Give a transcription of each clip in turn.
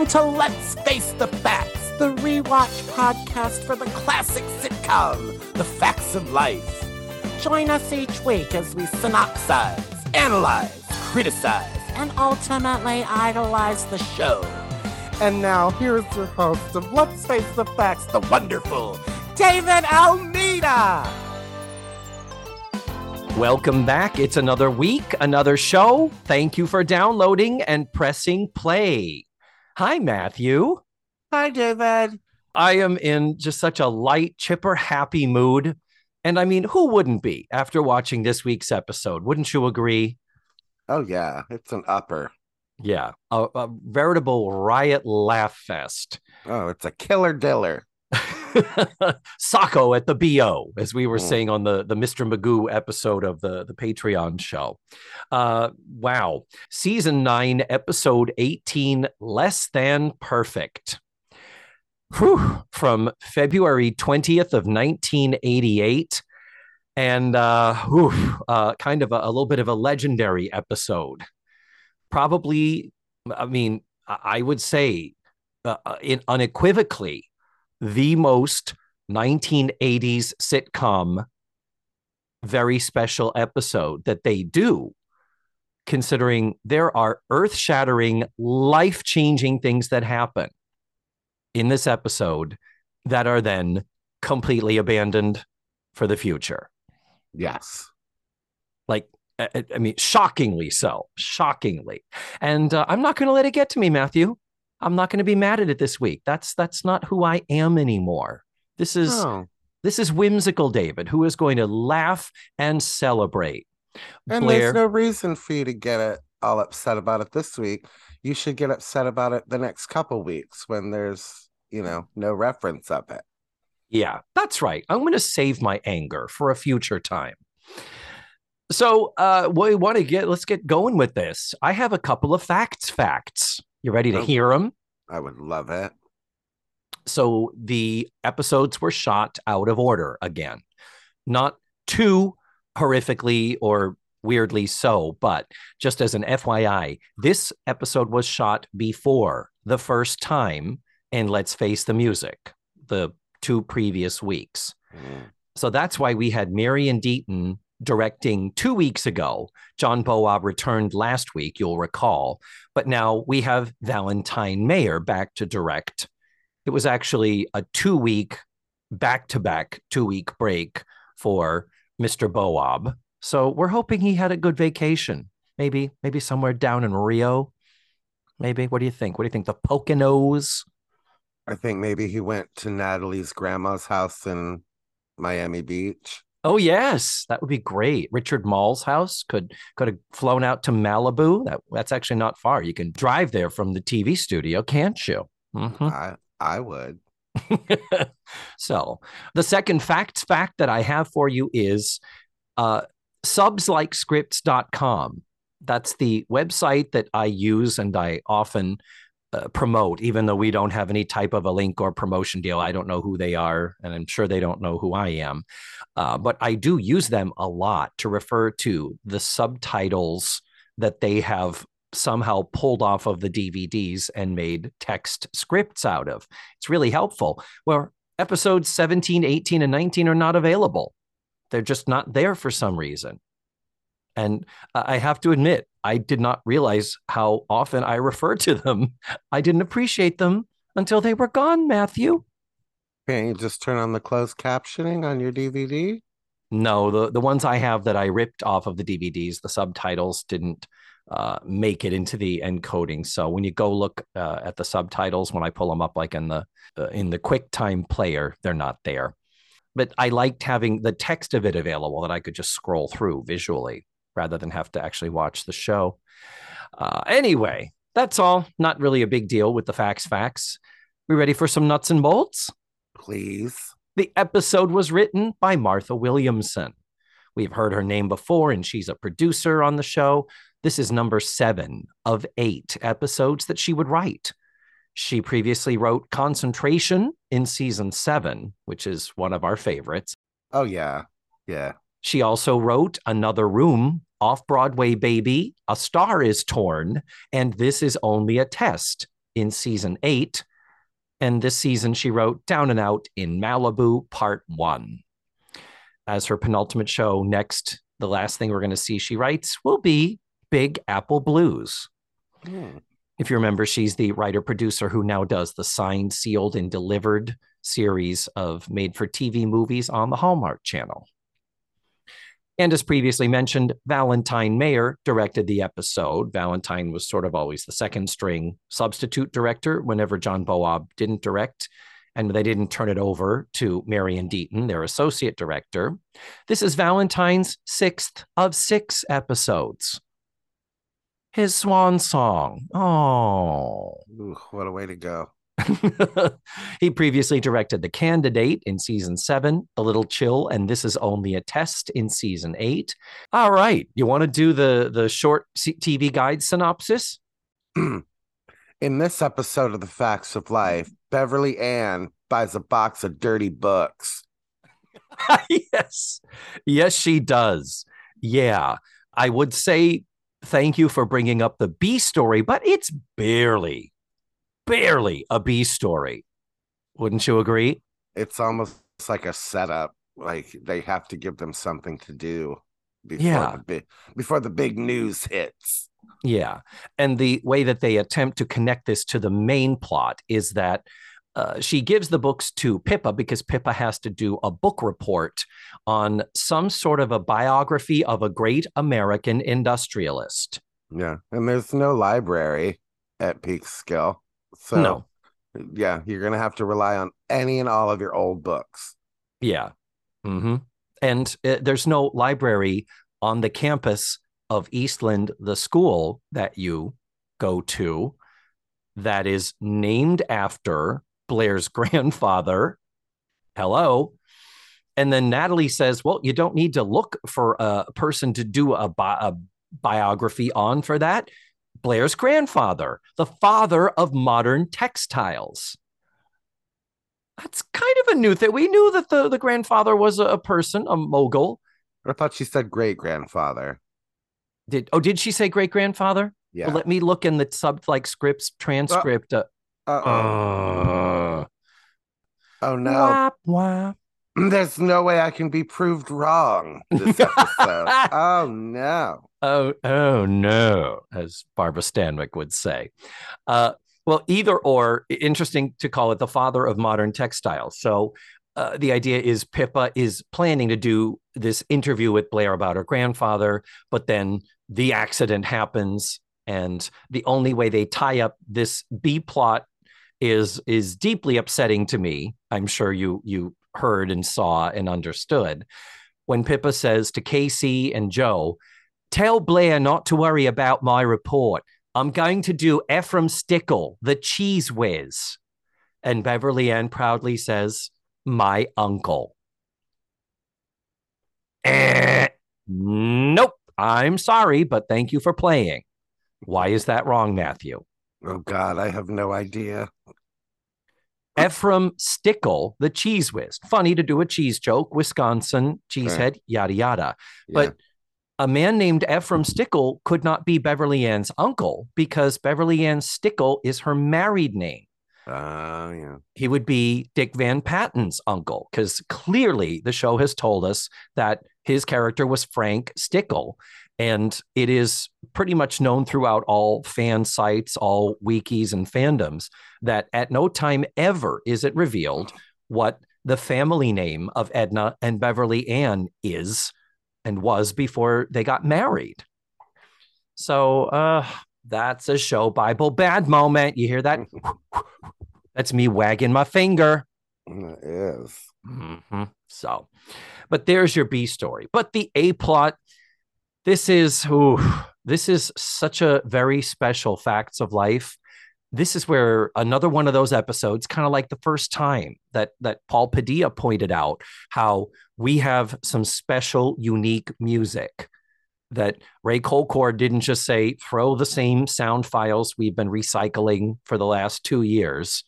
Welcome to Let's Face the Facts, the rewatch podcast for the classic sitcom, The Facts of Life. Join us each week as we synopsize, analyze, criticize, and ultimately idolize the show. And now, here's your host of Let's Face the Facts, the wonderful David Almeida. Welcome back. It's another week, another show. Thank you for downloading and pressing play. Hi, Matthew. Hi, David. I am in just such a light, chipper, happy mood. And I mean, who wouldn't be after watching this week's episode? Wouldn't you agree? Oh, yeah. It's an upper. Yeah. A, a veritable riot laugh fest. Oh, it's a killer diller. Sacco at the BO, as we were Mm. saying on the, the Mr. Magoo episode of the, the Patreon show. Uh, wow. Season 9, episode 18, Less Than Perfect. Whew. From February 20th of 1988. And uh, whew, uh, kind of a, a little bit of a legendary episode. Probably, I mean, I I would say uh, uh, in, unequivocally the most 1980s sitcom very special episode that they do considering there are earth-shattering life-changing things that happen in this episode that are then completely abandoned for the future. Yes. like I, mean shockingly so shockingly. And uh, i'm not going to let it get to me matthew i'm not going to be mad at it this week that's that's not who i am anymore this is Oh. this is whimsical david who is going to laugh and celebrate And Blair- there's no reason for you to get it all upset about it this week. You should get upset about it the next couple weeks when there's, you know, no reference of it. Yeah, that's right. I'm going to save my anger for a future time. So, uh, we want to get let's get going with this. I have a couple of facts. Facts. You ready to Oh. hear them? I would love it. So the episodes were shot out of order again, not too horrifically or weirdly so, but just as an FYI, this episode was shot before the first time in Let's Face the Music, the two previous weeks. Mm. So that's why we had Marian Deaton directing two weeks ago. John Bowab returned last week, you'll recall. But now we have Valentine Mayer back to direct. It was actually a two week, back to back, two week break for Mr. Bowab. So we're hoping he had a good vacation. Maybe, maybe somewhere down in Rio. Maybe. What do you think? What do you think? The Poconos? I think maybe he went to Natalie's grandma's house in Miami Beach. Oh yes, that would be great. Richard Mall's house could could have flown out to Malibu. That that's actually not far. You can drive there from the TV studio, can't you? Mhm. I I would. so the second facts fact that I have for you is uh, subslikescripts.com. That's the website that I use and I often uh, promote, even though we don't have any type of a link or promotion deal. I don't know who they are, and I'm sure they don't know who I am. Uh, but I do use them a lot to refer to the subtitles that they have somehow pulled off of the DVDs and made text scripts out of. It's really helpful. Where episodes 17, 18, and 19 are not available, they're just not there for some reason. And I have to admit, I did not realize how often I refer to them. I didn't appreciate them until they were gone, Matthew. Can't you just turn on the closed captioning on your DVD? No, the, the ones I have that I ripped off of the DVDs, the subtitles didn't uh, make it into the encoding. So when you go look uh, at the subtitles, when I pull them up, like in the uh, in the QuickTime player, they're not there. But I liked having the text of it available that I could just scroll through visually rather than have to actually watch the show. Uh, anyway, that's all. Not really a big deal with the facts. Facts. We ready for some nuts and bolts? Please. The episode was written by Martha Williamson. We've heard her name before, and she's a producer on the show. This is number seven of eight episodes that she would write. She previously wrote Concentration in season seven, which is one of our favorites. Oh yeah. Yeah. She also wrote Another Room, Off Broadway Baby, A Star is Torn, and This is Only a Test. in season eight. And this season, she wrote Down and Out in Malibu, part one. As her penultimate show, next, the last thing we're going to see she writes will be Big Apple Blues. Hmm. If you remember, she's the writer producer who now does the signed, sealed, and delivered series of made for TV movies on the Hallmark Channel. And as previously mentioned, Valentine Mayer directed the episode. Valentine was sort of always the second string substitute director whenever John Bowab didn't direct, and they didn't turn it over to Marian Deaton, their associate director. This is Valentine's sixth of six episodes. His swan song. Oh. What a way to go. he previously directed The Candidate in season seven, A Little Chill, and This Is Only a Test in season eight. All right. You want to do the, the short TV guide synopsis? In this episode of The Facts of Life, Beverly Ann buys a box of dirty books. yes. Yes, she does. Yeah. I would say thank you for bringing up the B story, but it's barely, barely a B story. Wouldn't you agree? It's almost like a setup. Like they have to give them something to do before Yeah. the big before the big news hits. Yeah. And the way that they attempt to connect this to the main plot is that uh, she gives the books to Pippa because Pippa has to do a book report on some sort of a biography of a great American industrialist. Yeah. And there's no library at Peekskill. So No. yeah, you're gonna have to rely on any and all of your old books. Yeah. hmm And uh, there's no library on the campus of Eastland, the school that you go to, that is named after Blair's grandfather. Hello. And then Natalie says, Well, you don't need to look for a person to do a, bi- a biography on for that. Blair's grandfather, the father of modern textiles. That's kind of a new thing. We knew that the, the grandfather was a, a person, a mogul. I thought she said great grandfather. Did oh, did she say great grandfather? Yeah. Well, let me look in the sub like scripts transcript. Uh, Uh-oh. uh, oh no. whap, whap. There's no way I can be proved wrong this episode. oh no. Oh, oh no, as Barbara Stanwyck would say. Uh, well, either or, interesting to call it the father of modern textiles. So uh, the idea is Pippa is planning to do this interview with Blair about her grandfather, but then the accident happens, and the only way they tie up this B plot is is deeply upsetting to me. I'm sure you you heard and saw and understood when Pippa says to Casey and Joe, Tell Blair not to worry about my report. I'm going to do Ephraim Stickle, the cheese whiz. And Beverly Ann proudly says, My uncle. Eh, nope. I'm sorry, but thank you for playing. Why is that wrong, Matthew? Oh God, I have no idea. Ephraim Stickle, the cheese whiz. Funny to do a cheese joke, Wisconsin, cheesehead, yada, yada. But a man named Ephraim Stickle could not be Beverly Ann's uncle because Beverly Ann Stickle is her married name. Oh yeah. He would be Dick Van Patten's uncle because clearly the show has told us that his character was Frank Stickle. And it is pretty much known throughout all fan sites, all wikis and fandoms that at no time ever is it revealed what the family name of Edna and Beverly Ann is and was before they got married. So uh that's a show Bible bad moment. You hear that? That's me wagging my finger. It is. Mhm. So, but there's your B story. But the A plot, this is ooh, this is such a very special facts of life. This is where another one of those episodes, kind of like the first time that that Paul Padilla pointed out how we have some special, unique music that Ray Colcord didn't just say throw the same sound files we've been recycling for the last two years.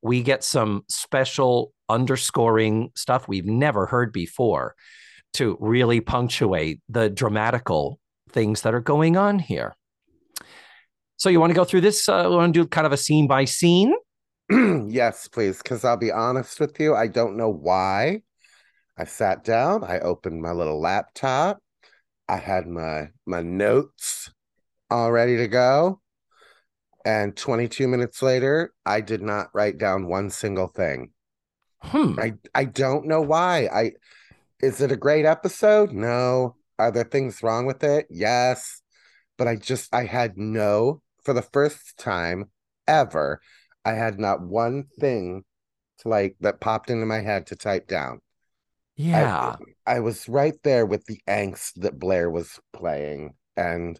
We get some special underscoring stuff we've never heard before to really punctuate the dramatical things that are going on here. So you want to go through this? Uh, want to do kind of a scene by scene. yes, please. Because I'll be honest with you, I don't know why. I sat down, I opened my little laptop, I had my my notes all ready to go. And 22 minutes later, I did not write down one single thing. Hmm. I I don't know why. I is it a great episode? No. Are there things wrong with it? Yes. But I just I had no for the first time ever. I had not one thing to like that popped into my head to type down. Yeah. I, I was right there with the angst that Blair was playing and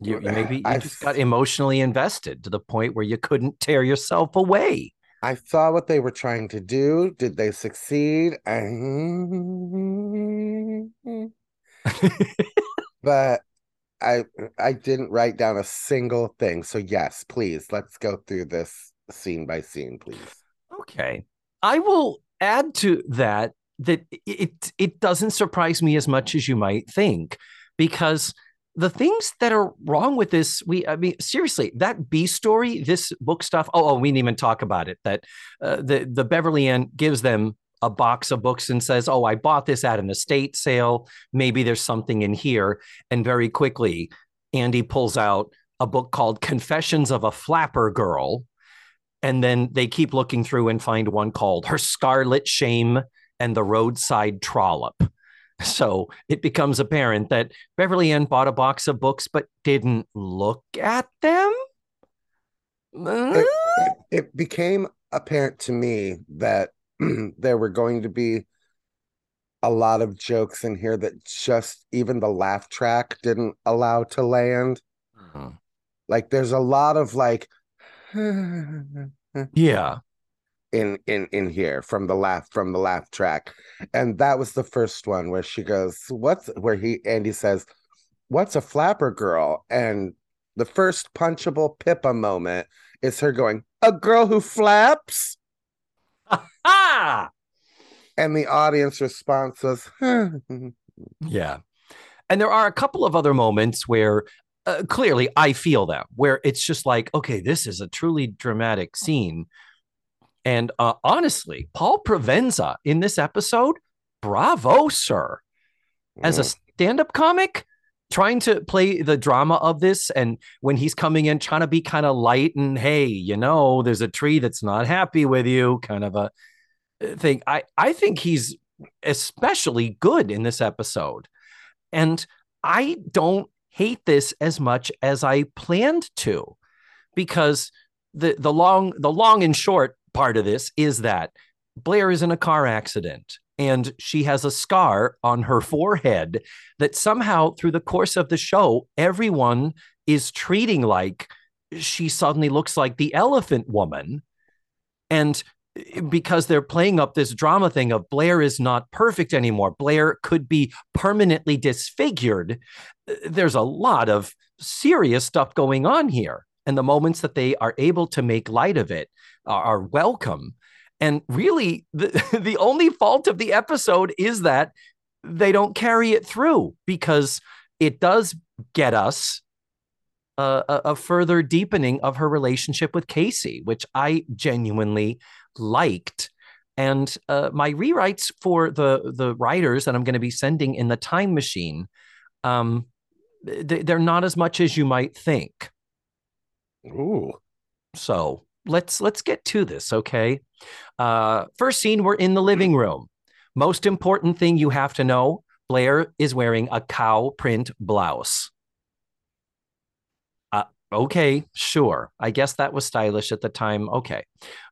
You, maybe you I just got emotionally invested to the point where you couldn't tear yourself away. I saw what they were trying to do. Did they succeed? But I I didn't write down a single thing. So yes, please let's go through this scene by scene, please. Okay. I will add to that that it it doesn't surprise me as much as you might think because the things that are wrong with this we i mean seriously that b story this book stuff oh, oh we didn't even talk about it that uh, the the beverly ann gives them a box of books and says oh i bought this at an estate sale. Maybe there's something in here. And very quickly andy pulls out a book called confessions of a flapper girl. And then they keep looking through and find one called her scarlet shame and the roadside trollop so it becomes apparent that Beverly Ann bought a box of books but didn't look at them. It, it, it became apparent to me that there were going to be a lot of jokes in here that just even the laugh track didn't allow to land. Mm-hmm. Like there's a lot of like yeah in in in here from the laugh from the laugh track. And that was the first one where she goes what's where he andy says what's a flapper girl? And the first punchable pippa moment is her going a girl who flaps? And the audience response was yeah. And there are a couple of other moments where uh, clearly i feel them where it's just like okay this is a truly dramatic scene and uh, honestly, Paul Provenza in this episode, bravo, sir. As a stand up comic, trying to play the drama of this, and when he's coming in, trying to be kind of light and, hey, you know, there's a tree that's not happy with you, kind of a uh, thing. I, I think he's especially good in this episode. And I don't hate this as much as I planned to because the the long the long and short part of this is that Blair is in a car accident and she has a scar on her forehead that somehow through the course of the show everyone is treating like she suddenly looks like the elephant woman and because they're playing up this drama thing of Blair is not perfect anymore. Blair could be permanently disfigured. There's a lot of serious stuff going on here. And the moments that they are able to make light of it are welcome. And really, the, the only fault of the episode is that they don't carry it through because it does get us a, a, further deepening of her relationship with Casey, which I genuinely liked. And uh, my rewrites for the the writers that I'm going to be sending in the time machine, um, they're not as much as you might think. Ooh. So let's let's get to this, okay? Uh, first scene, we're in the living room. Most important thing you have to know: Blair is wearing a cow print blouse. Uh, okay, sure. I guess that was stylish at the time. Okay,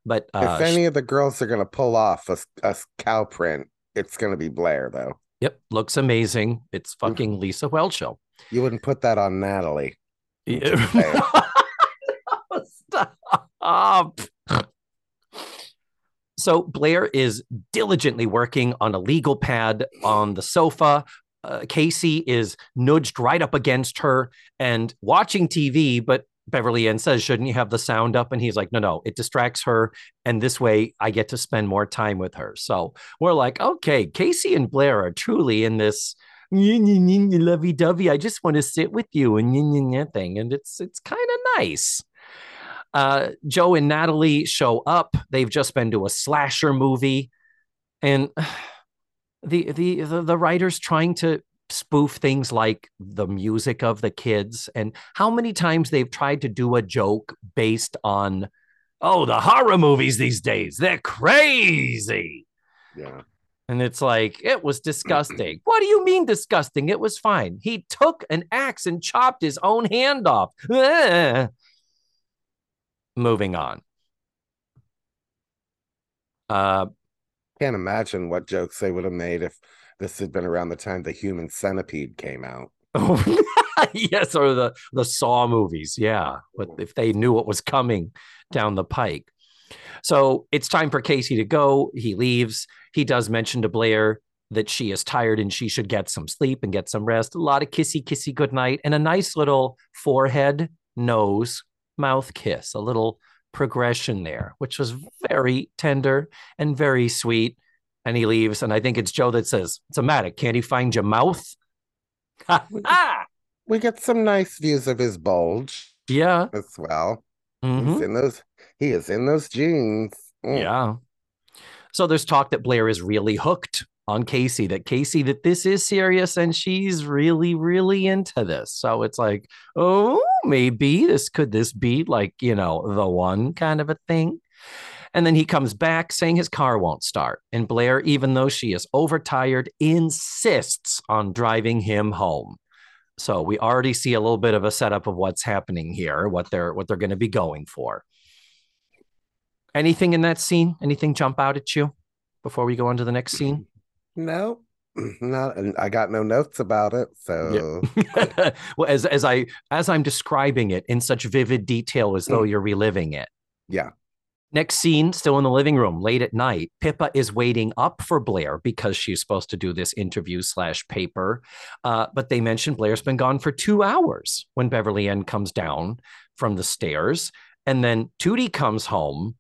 but uh, if any of the girls are gonna pull off a, a cow print, it's gonna be Blair, though. Yep, looks amazing. It's fucking Lisa Whelchel. You wouldn't put that on Natalie. Stop. So Blair is diligently working on a legal pad on the sofa. Uh, Casey is nudged right up against her and watching TV, but Beverly Ann says, Shouldn't you have the sound up? And he's like, No, no, it distracts her. And this way I get to spend more time with her. So we're like, Okay, Casey and Blair are truly in this lovey dovey. I just want to sit with you and thing. And it's it's kind of nice. Uh, Joe and Natalie show up. They've just been to a slasher movie, and the the the, the writers trying to spoof things like the music of the kids and how many times they've tried to do a joke based on oh the horror movies these days. They're crazy. Yeah. and it's like it was disgusting. What do you mean disgusting? It was fine. He took an axe and chopped his own hand off. moving on uh Can't imagine what jokes they would have made if this had been around the time the human centipede came out. yes, or the the Saw movies. Yeah, but if they knew what was coming down the pike. So it's time for Casey to go. He leaves. He does mention to Blair that she is tired and she should get some sleep and get some rest. A lot of kissy kissy goodnight and a nice little forehead, nose, mouth kiss, a little progression there, which was very tender and very sweet. And he leaves. And I think it's Joe that says, It's a matter. Can't he find your mouth? Ah! We get some nice views of his bulge yeah. as well. Mhm. He's in those he is in those jeans. Mm. Yeah. So there's talk that Blair is really hooked on Casey, that Casey, that this is serious and she's really, really into this. So it's like, oh, maybe this could this be like, you know, the one kind of a thing. And then he comes back saying his car won't start. And Blair, even though she is overtired, insists on driving him home. So we already see a little bit of a setup of what's happening here, what they're what they're going to be going for. Anything in that scene? Anything jump out at you before we go on to the next scene? No, not I got no notes about it. So well, as as I as I'm describing it in such vivid detail as though you're reliving it. yeah. Next scene, still in the living room, late at night. Pippa is waiting up for Blair because she's supposed to do this interview slash paper. Uh, but they mentioned Blair's been gone for two hours when Beverly Ann comes down from the stairs. And then Tootie comes home.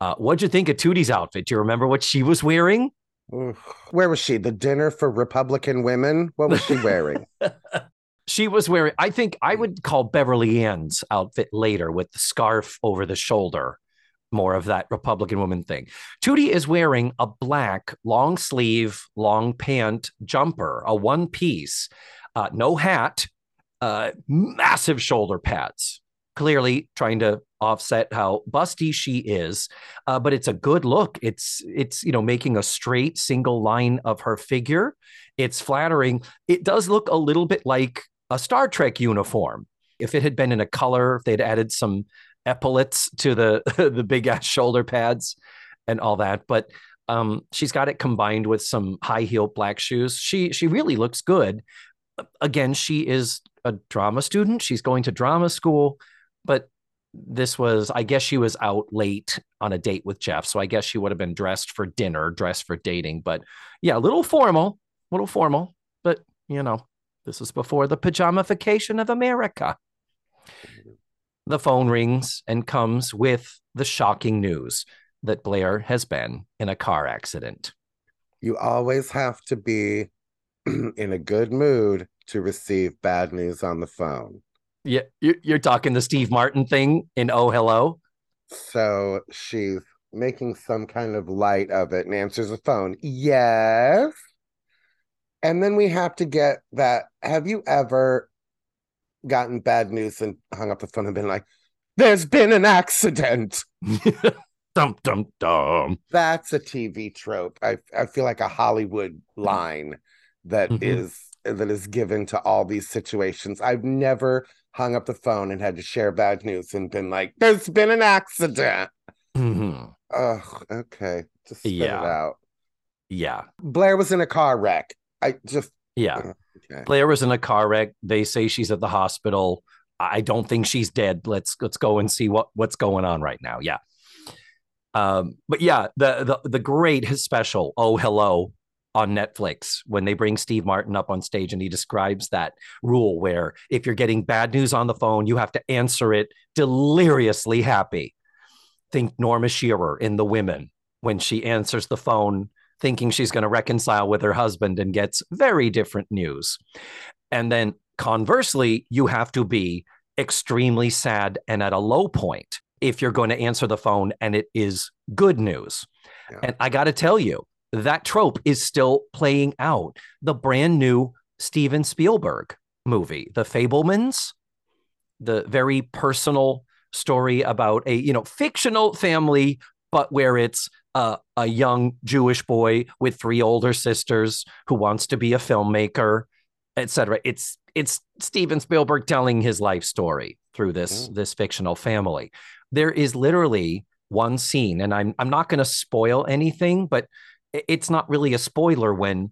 Uh, what'd you think of Tootie's outfit? Do you remember what she was wearing? Oof. Where was she? The dinner for Republican women? What was she wearing? She was wearing, I think I would call Beverly Ann's outfit later with the scarf over the shoulder, more of that Republican woman thing. Tootie is wearing a black long sleeve, long pant jumper, a one piece, uh, no hat, uh, massive shoulder pads, clearly trying to offset how busty she is. Uh, but it's a good look. It's, it's, you know, making a straight single line of her figure. It's flattering. It does look a little bit like a Star Trek uniform. If it had been in a color, if they'd added some epaulets to the the big ass shoulder pads and all that, but um, she's got it combined with some high heel black shoes. She she really looks good. Again, she is a drama student. She's going to drama school, but this was I guess she was out late on a date with Jeff, so I guess she would have been dressed for dinner, dressed for dating. But yeah, a little formal, a little formal, but you know, this was before the pajamification of America. The phone rings and comes with the shocking news that Blair has been in a car accident. You always have to be in a good mood to receive bad news on the phone. Yeah, you- you're talking the Steve Martin thing in Oh Hello. So she's making some kind of light of it and answers the phone. Yes. And then we have to get that. Have you ever gotten bad news and hung up the phone and been like, there's been an accident? dum dum dum. That's a TV trope. I, I feel like a Hollywood line that Mhm. is that is given to all these situations. I've never hung up the phone and had to share bad news and been like, there's been an accident. Mhm. Oh, okay. Just spit Yeah. it out. Yeah, Blair was in a car wreck. I just yeah. okay. Blair was in a car wreck. They say she's at the hospital. I don't think she's dead. Let's let's go and see what what's going on right now. Yeah. Um, but yeah, the the the great his special, Oh Hello, on Netflix when they bring Steve Martin up on stage and he describes that rule where if you're getting bad news on the phone, you have to answer it deliriously happy. Think Norma Shearer in The Women when she answers the phone thinking she's going to reconcile with her husband and gets very different news. And then conversely, you have to be extremely sad and at a low point if you're going to answer the phone and it is good news. Yeah. And I got to tell you, that trope is still playing out. The brand new Steven Spielberg movie, The Fabelmans, the very personal story about a you know fictional family but where it's a, a young jewish boy with three older sisters who wants to be a filmmaker etc it's it's steven spielberg telling his life story through this mm. this fictional family there is literally one scene and i'm i'm not going to spoil anything but it's not really a spoiler when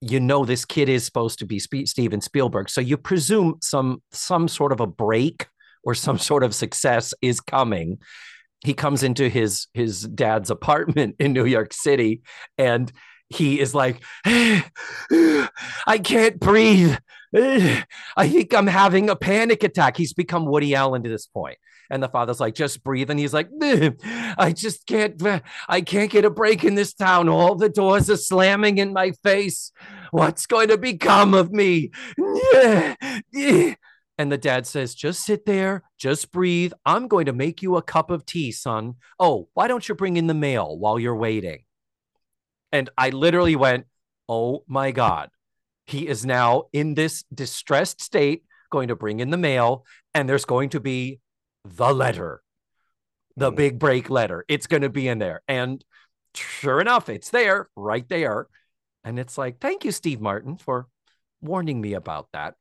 you know this kid is supposed to be Steven Spielberg, so you presume some some sort of a break or some sort of success is coming. He comes into his his dad's apartment in New York City and he is like, I can't breathe. I think I'm having a panic attack. He's become Woody Allen to this point. And the father's like, just breathe. And he's like, I just can't, uh, I can't get a break in this town. All the doors are slamming in my face. What's going to become of me? And the dad says, Just sit there, just breathe. I'm going to make you a cup of tea, son. Oh, why don't you bring in the mail while you're waiting? And I literally went, Oh my God. He is now in this distressed state, going to bring in the mail, and there's going to be the letter, the mm. big break letter. It's going to be in there. And sure enough, it's there, right there. And it's like, Thank you, Steve Martin, for warning me about that.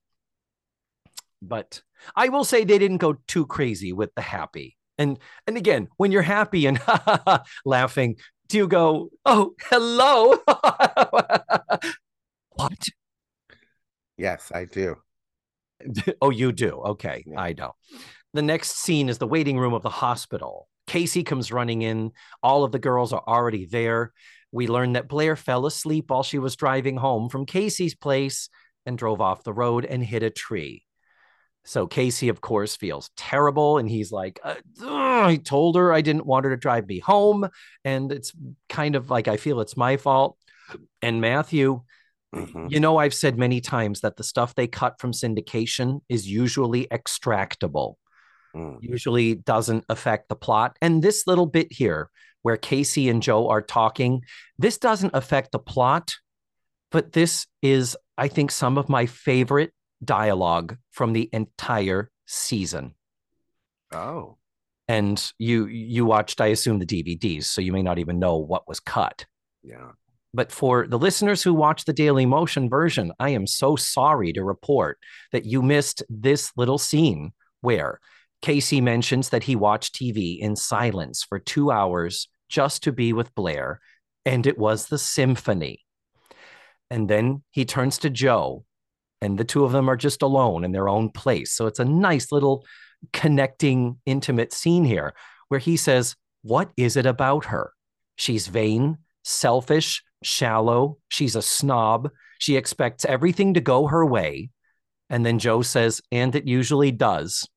But I will say they didn't go too crazy with the happy. And and again, when you're happy and laughing, do you go, "Oh, hello"? what? Yes, I do. oh, you do. Okay, yeah. I know. The next scene is the waiting room of the hospital. Casey comes running in. All of the girls are already there. We learn that Blair fell asleep while she was driving home from Casey's place and drove off the road and hit a tree. So Casey, of course, feels terrible. And he's like, uh, I told her I didn't want her to drive me home. And it's kind of like, I feel it's my fault. And Matthew, mm-hmm. you know, I've said many times that the stuff they cut from syndication is usually extractable, mm. usually doesn't affect the plot. And this little bit here, where Casey and Joe are talking, this doesn't affect the plot, but this is, I think, some of my favorite dialogue from the entire season. Oh. And you you watched, I assume, the DVDs, so you may not even know what was cut. Yeah. But for the listeners who watch the Daily Motion version, I am so sorry to report that you missed this little scene where Casey mentions that he watched TV in silence for two hours just to be with Blair, and it was the symphony. And then he turns to Joe and the two of them are just alone in their own place. So it's a nice little connecting, intimate scene here where he says, What is it about her? She's vain, selfish, shallow. She's a snob. She expects everything to go her way. And then Joe says, And it usually does.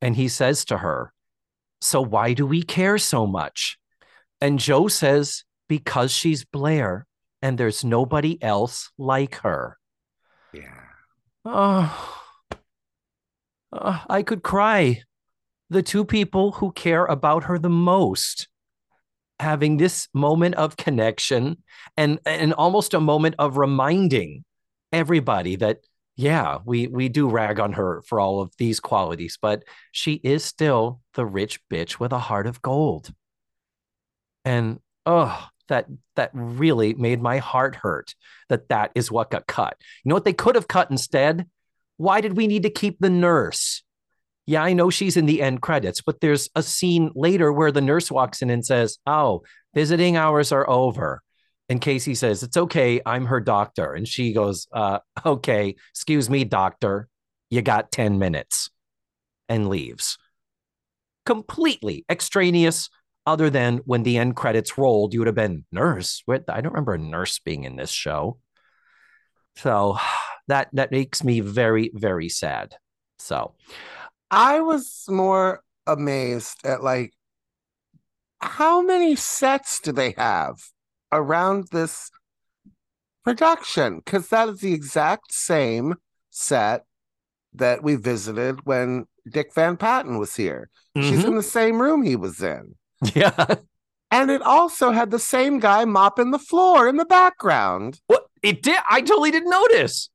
And he says to her, So why do we care so much? And Joe says, Because she's Blair and there's nobody else like her. Yeah. Oh, uh, I could cry. The two people who care about her the most having this moment of connection and and almost a moment of reminding everybody that yeah we we do rag on her for all of these qualities but she is still the rich bitch with a heart of gold and oh that that really made my heart hurt that that is what got cut. You know what they could have cut instead? Why did we need to keep the nurse? Yeah, I know she's in the end credits, but there's a scene later where the nurse walks in and says, "Oh, visiting hours are over." And Casey says, "It's okay, I'm her doctor." And she goes, uh, "Okay, excuse me, doctor. You got 10 minutes." And leaves. Completely extraneous other than when the end credits rolled, you would have been nurse. I don't remember a nurse being in this show. So that that makes me very, very sad. So I was more amazed at like how many sets do they have around this production because that is the exact same set that we visited when Dick Van Patten was here. She's Mhm. in the same room he was in. Yeah. And it also had the same guy mopping the floor in the background. What it did? I totally didn't notice.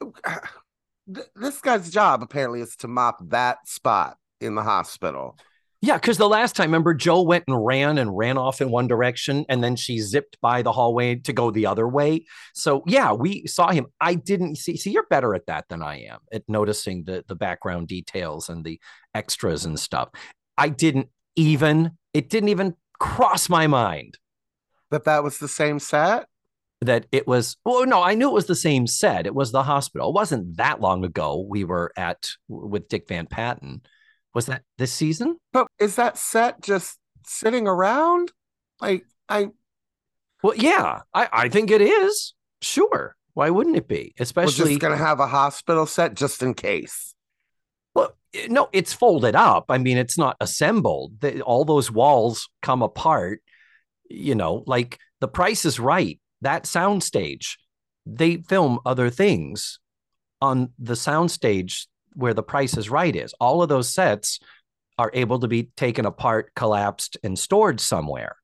This guy's job apparently is to mop that spot in the hospital. Yeah, because the last time, remember, Joe went and ran and ran off in one direction, and then she zipped by the hallway to go the other way. So yeah, we saw him. I didn't see. See, you're better at that than I am at noticing the the background details and the extras and stuff. I didn't even. It didn't even cross my mind That that was the same set. that it was. Well, no, I knew it was the same set. It was the hospital. It wasn't that long ago. We were at with Dick Van Patten. Was that this season? But is that set just sitting around? Like I Well, yeah, I, I think it is. Sure. Why wouldn't it be? Especially, just gonna have a hospital set just in case. well, no, it's folded up. I mean, it's not assembled. All those walls come apart. You know, like the price is right. That soundstage, they film other things on the soundstage where the price is right is. All of those sets are able to be taken apart, collapsed, and stored somewhere.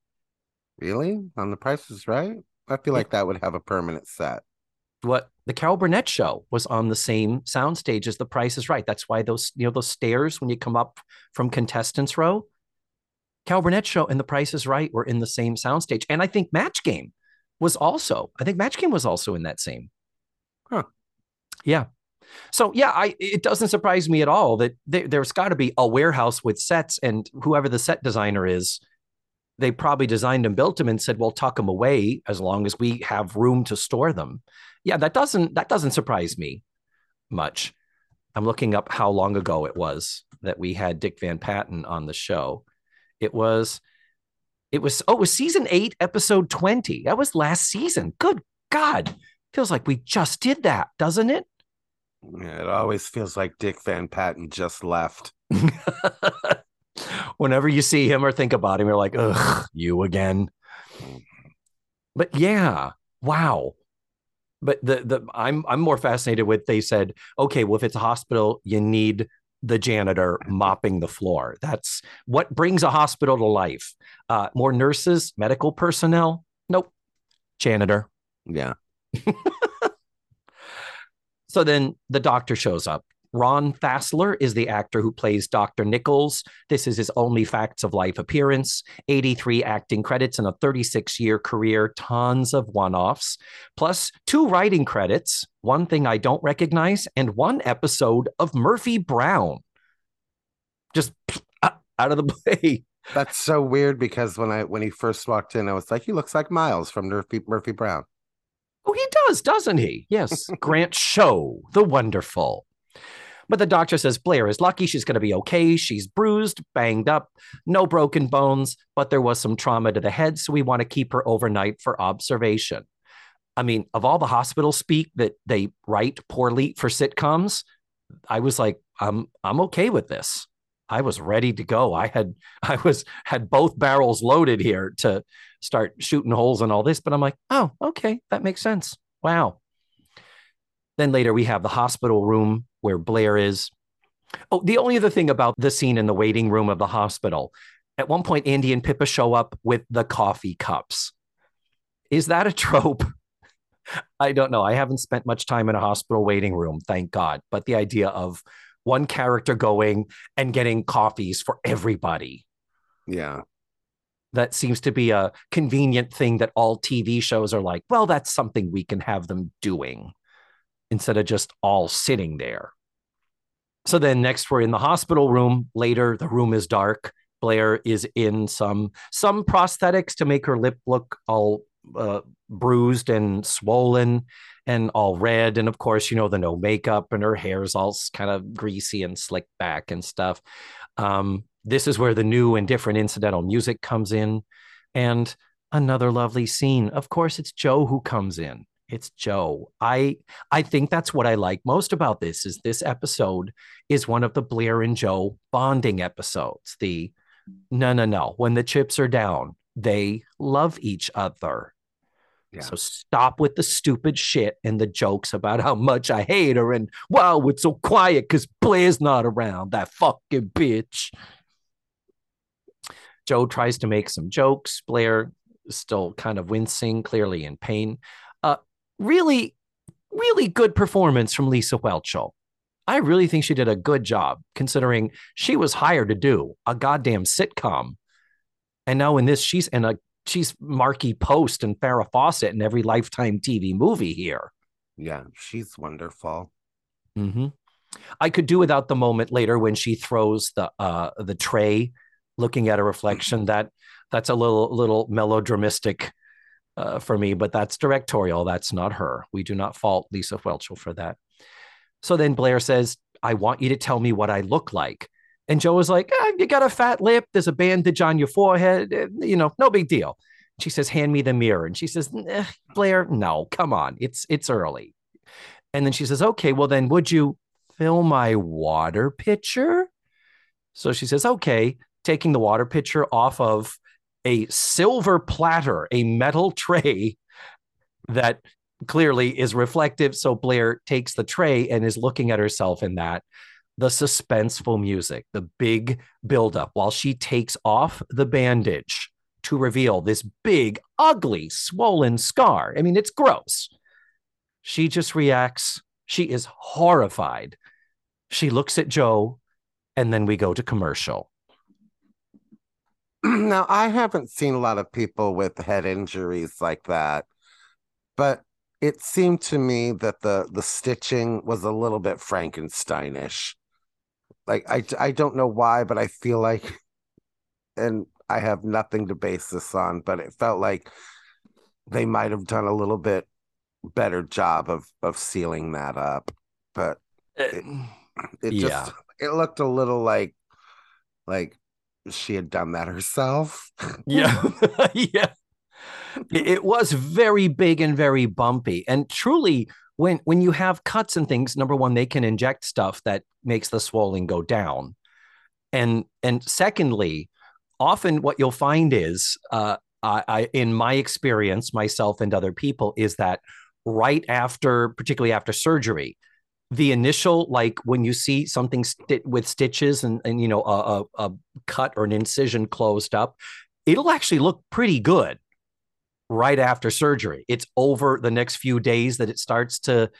Really? On the prices, right? I feel like that would have a permanent set. what the Carol Burnett show was on the same soundstage as The Price is Right. That's why those, you know, those stairs when you come up from contestants row, Carol Burnett show and The Price is Right were in the same soundstage. And I think Match Game was also, I think Match Game was also in that same. Huh. Yeah. So yeah, I it doesn't surprise me at all that there, there's got to be a warehouse with sets, and whoever the set designer is, they probably designed and built them and said, "Well, tuck them away as long as we have room to store them." Yeah, that doesn't that doesn't surprise me much. I'm looking up how long ago it was that we had Dick Van Patten on the show. It was, it was oh, it was season eight, episode twenty. That was last season. Good God, feels like we just did that, doesn't it? Yeah, it always feels like Dick Van Patten just left. Whenever you see him or think about him, you're like, ugh, you again. But yeah, wow. But the the I'm I'm more fascinated with they said, okay, well, if it's a hospital, you need the janitor mopping the floor. That's what brings a hospital to life. Uh, more nurses, medical personnel. Nope. Janitor. Yeah. So then the doctor shows up. Ron Fassler is the actor who plays Dr. Nichols. This is his only Facts of Life appearance, 83 acting credits in a 36 year career, tons of one offs, plus two writing credits, one thing I don't recognize, and one episode of Murphy Brown. Just out of the way. That's so weird because when I when he first walked in, I was like, he looks like Miles from Murphy Murphy Brown. Oh, he does, doesn't he? Yes. Grant Shaud, the wonderful. But the doctor says Blair is lucky. She's going to be okay. She's bruised, banged up, no broken bones, but there was some trauma to the head. So we want to keep her overnight for observation. I mean, of all the hospital speak that they write poorly for sitcoms, I was like, I'm I'm okay with this. I was ready to go. I had I was had both barrels loaded here to start shooting holes and all this, but I'm like, oh, okay, that makes sense. Wow. Then later we have the hospital room where Blair is. Oh, the only other thing about the scene in the waiting room of the hospital. At one point, Andy and Pippa show up with the coffee cups. Is that a trope? I don't know. I haven't spent much time in a hospital waiting room, thank God. But the idea of one character going and getting coffees for everybody Yeah. that seems to be a convenient thing that all TV shows are like, well, that's something we can have them doing instead of just all sitting there. So then next we're in the hospital room. Later, the room is dark. Blair is in some some prosthetics to make her lip look all uh, bruised and swollen and all red. And of course, you know, the no makeup and her hair's all kind of greasy and slicked back and stuff. Um, this is where the new and different incidental music comes in. And another lovely scene. Of course, it's Joe who comes in. It's Joe. I I think that's what I like most about this is this episode is one of the Blair and Joe bonding episodes. The no no no when the chips are down they love each other. Yeah. So stop with the stupid shit and the jokes about how much I hate her and wow, it's so quiet because Blair's not around. That fucking bitch. Joe tries to make some jokes. Blair is still kind of wincing, clearly in pain. Uh, really, really good performance from Lisa Whelchel. I really think she did a good job considering she was hired to do a goddamn sitcom. And now in this, she's in a she's Markie Post and Farrah Fawcett in every Lifetime TV movie here. Yeah, she's wonderful. Mm-hmm. I could do without the moment later when she throws the uh the tray, looking at a reflection. That that's a little little melodramatic uh, for me, but that's directorial. That's not her. We do not fault Lisa Whelchel for that. So then Blair says, "I want you to tell me what I look like." And Joe is like, ah, "You got a fat lip. There's a bandage on your forehead. eh, You know, no big deal." She says, "Hand me the mirror." And she says, "Eh, "Blair, no, come on. It's it's early." And then she says, "Okay, well then, would you fill my water pitcher?" So she says, "Okay." Taking the water pitcher off of a silver platter, a metal tray that clearly is reflective. So Blair takes the tray and is looking at herself in that. The suspenseful music, the big buildup while she takes off the bandage to reveal this big, ugly, swollen scar. I mean, it's gross. She just reacts. She is horrified. She looks at Joe, and then we go to commercial. now, I haven't seen a lot of people with head injuries like that, but it seemed to me that the the stitching was a little bit Frankensteinish. Like I I don't know why, but I feel like, and I have nothing to base this on, but it felt like they might have done a little bit better job of of sealing that up. But eh, it, it Yeah. just it looked a little like like she had done that herself. Yeah. yeah. It, it was very big and very bumpy. And truly, when when you have cuts and things, number one, they can inject stuff that makes the swelling go down. And and secondly, often what you'll find is uh I, I in my experience, myself and other people, is that right after, particularly after surgery, the initial like when you see something with stitches and, and you know a, a, a cut or an incision closed up it'll actually look pretty good right after surgery. It's over the next few days that it starts to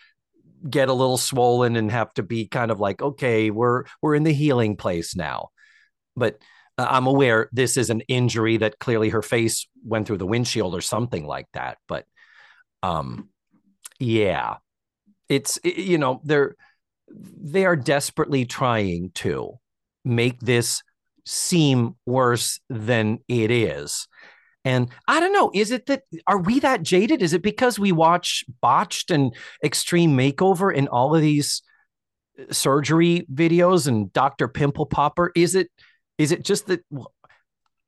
get a little swollen and have to be kind of like okay we're we're in the healing place now. But uh, i'm aware this is an injury that clearly her face went through the windshield or something like that but um yeah. It's you know they're they are desperately trying to make this seem worse than it is and i don't know is it that are we that jaded? Is it because we watch botched and extreme makeover and all of these uh, surgery videos and dr pimple popper? Is it is it just that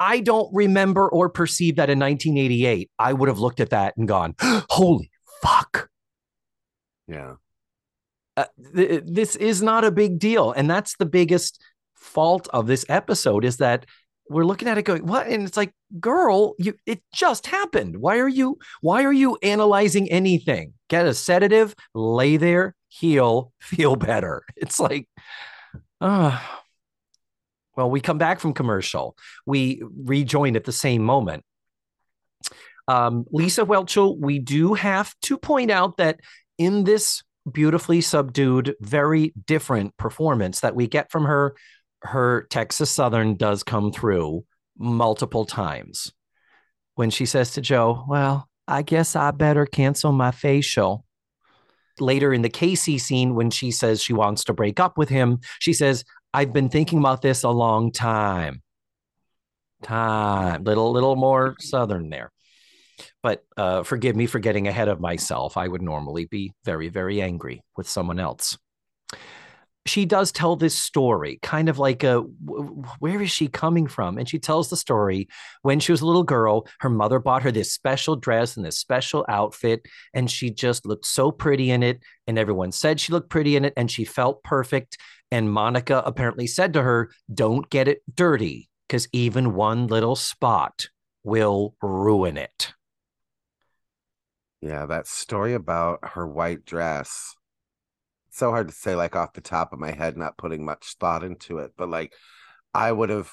i don't remember or perceive that in 1988 i would have looked at that and gone holy fuck. Yeah. uh, th- this is not a big deal. And that's the biggest fault of this episode is that we're looking at it going what? And it's like girl you it just happened. Why are you why are you analyzing anything? Get a sedative lay there heal feel better. It's like uh well we come back from commercial. We rejoin at the same moment. Um, lisa whelchel we do have to point out that in this beautifully subdued, very different performance that we get from her, her Texas Southern does come through multiple times. When she says to Joe, Well, I guess I better cancel my facial. Later in the Casey scene, when she says she wants to break up with him, she says, I've been thinking about this a long time. Time. Little, little more Southern there but uh, forgive me for getting ahead of myself. I would normally be very, very angry with someone else. She does tell this story, kind of like a where is she coming from? And she tells the story when she was a little girl, her mother bought her this special dress and this special outfit, and she just looked so pretty in it. And everyone said she looked pretty in it, and she felt perfect. And Monica apparently said to her, Don't get it dirty, because even one little spot will ruin it. Yeah, that story about her white dress. So hard to say, like off the top of my head, not putting much thought into it. But like, I would have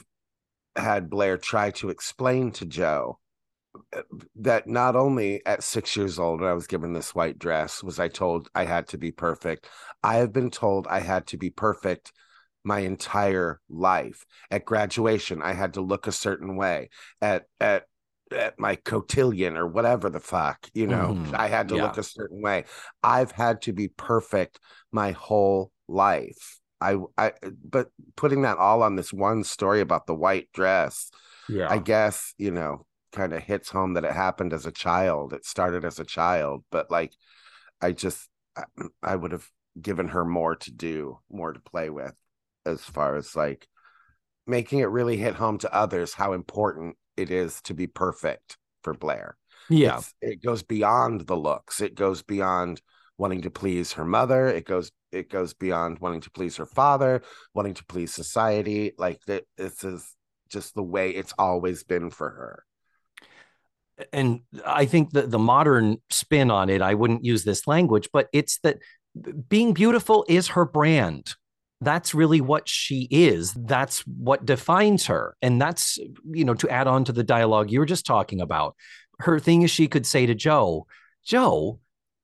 had Blair try to explain to Joe uh, that not only at six years old, when I was given this white dress, was I told I had to be perfect. I have been told I had to be perfect my entire life. At graduation, I had to look a certain way. At at at my cotillion or whatever the fuck, you know, Mhm. I had to Yeah. look a certain way. I've had to be perfect my whole life. I I but putting that all on this one story about the white dress, Yeah. I guess, you know, kind of hits home that it happened as a child. It started as a child, but like I just I, I would have given her more to do, more to play with as far as like making it really hit home to others how important it is to be perfect for Blair. yeah. It's, it goes beyond the looks. It goes beyond wanting to please her mother. It goes it goes beyond wanting to please her father, wanting to please society. Like that this is just the way it's always been for her. and I think that the modern spin on it, I wouldn't use this language, but it's that being beautiful is her brand. That's really what she is. That's what defines her. And that's, you know, to add on to the dialogue you were just talking about, her thing is she could say to Joe, Joe,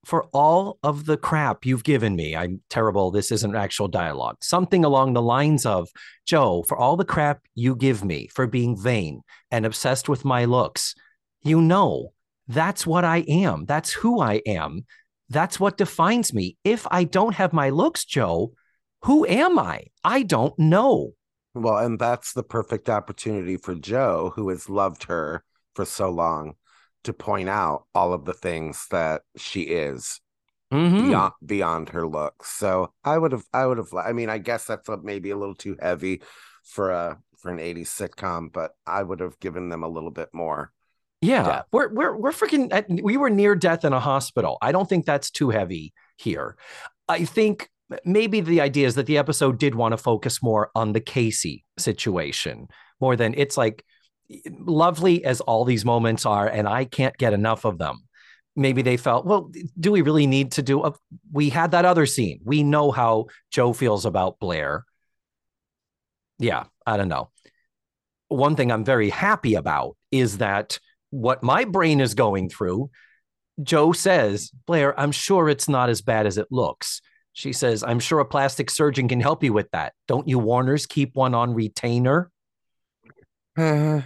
for all of the crap you've given me, I'm terrible. This isn't actual dialogue. Something along the lines of, Joe, for all the crap you give me for being vain and obsessed with my looks, you know, that's what I am. That's who I am. That's what defines me. If I don't have my looks, Joe, who am I? I don't know. Well, and that's the perfect opportunity for Joe, who has loved her for so long, to point out all of the things that she is Mhm. beyond beyond her looks. So I would have, I would have. I mean, I guess that's a, maybe a little too heavy for a for an '80s sitcom, but I would have given them a little bit more. Yeah, Death. we're we're we're freaking. At, we were near death in a hospital. I don't think that's too heavy here. I think maybe the idea is that the episode did want to focus more on the Casey situation more than it's like lovely as all these moments are, and I can't get enough of them. Maybe they felt, well, do we really need to do? A, we had that other scene. We know how Joe feels about Blair. Yeah, I don't know. One thing I'm very happy about is that what my brain is going through, Joe says, Blair, I'm sure it's not as bad as it looks. She says, I'm sure a plastic surgeon can help you with that. Don't you Warners keep one on retainer? Uh,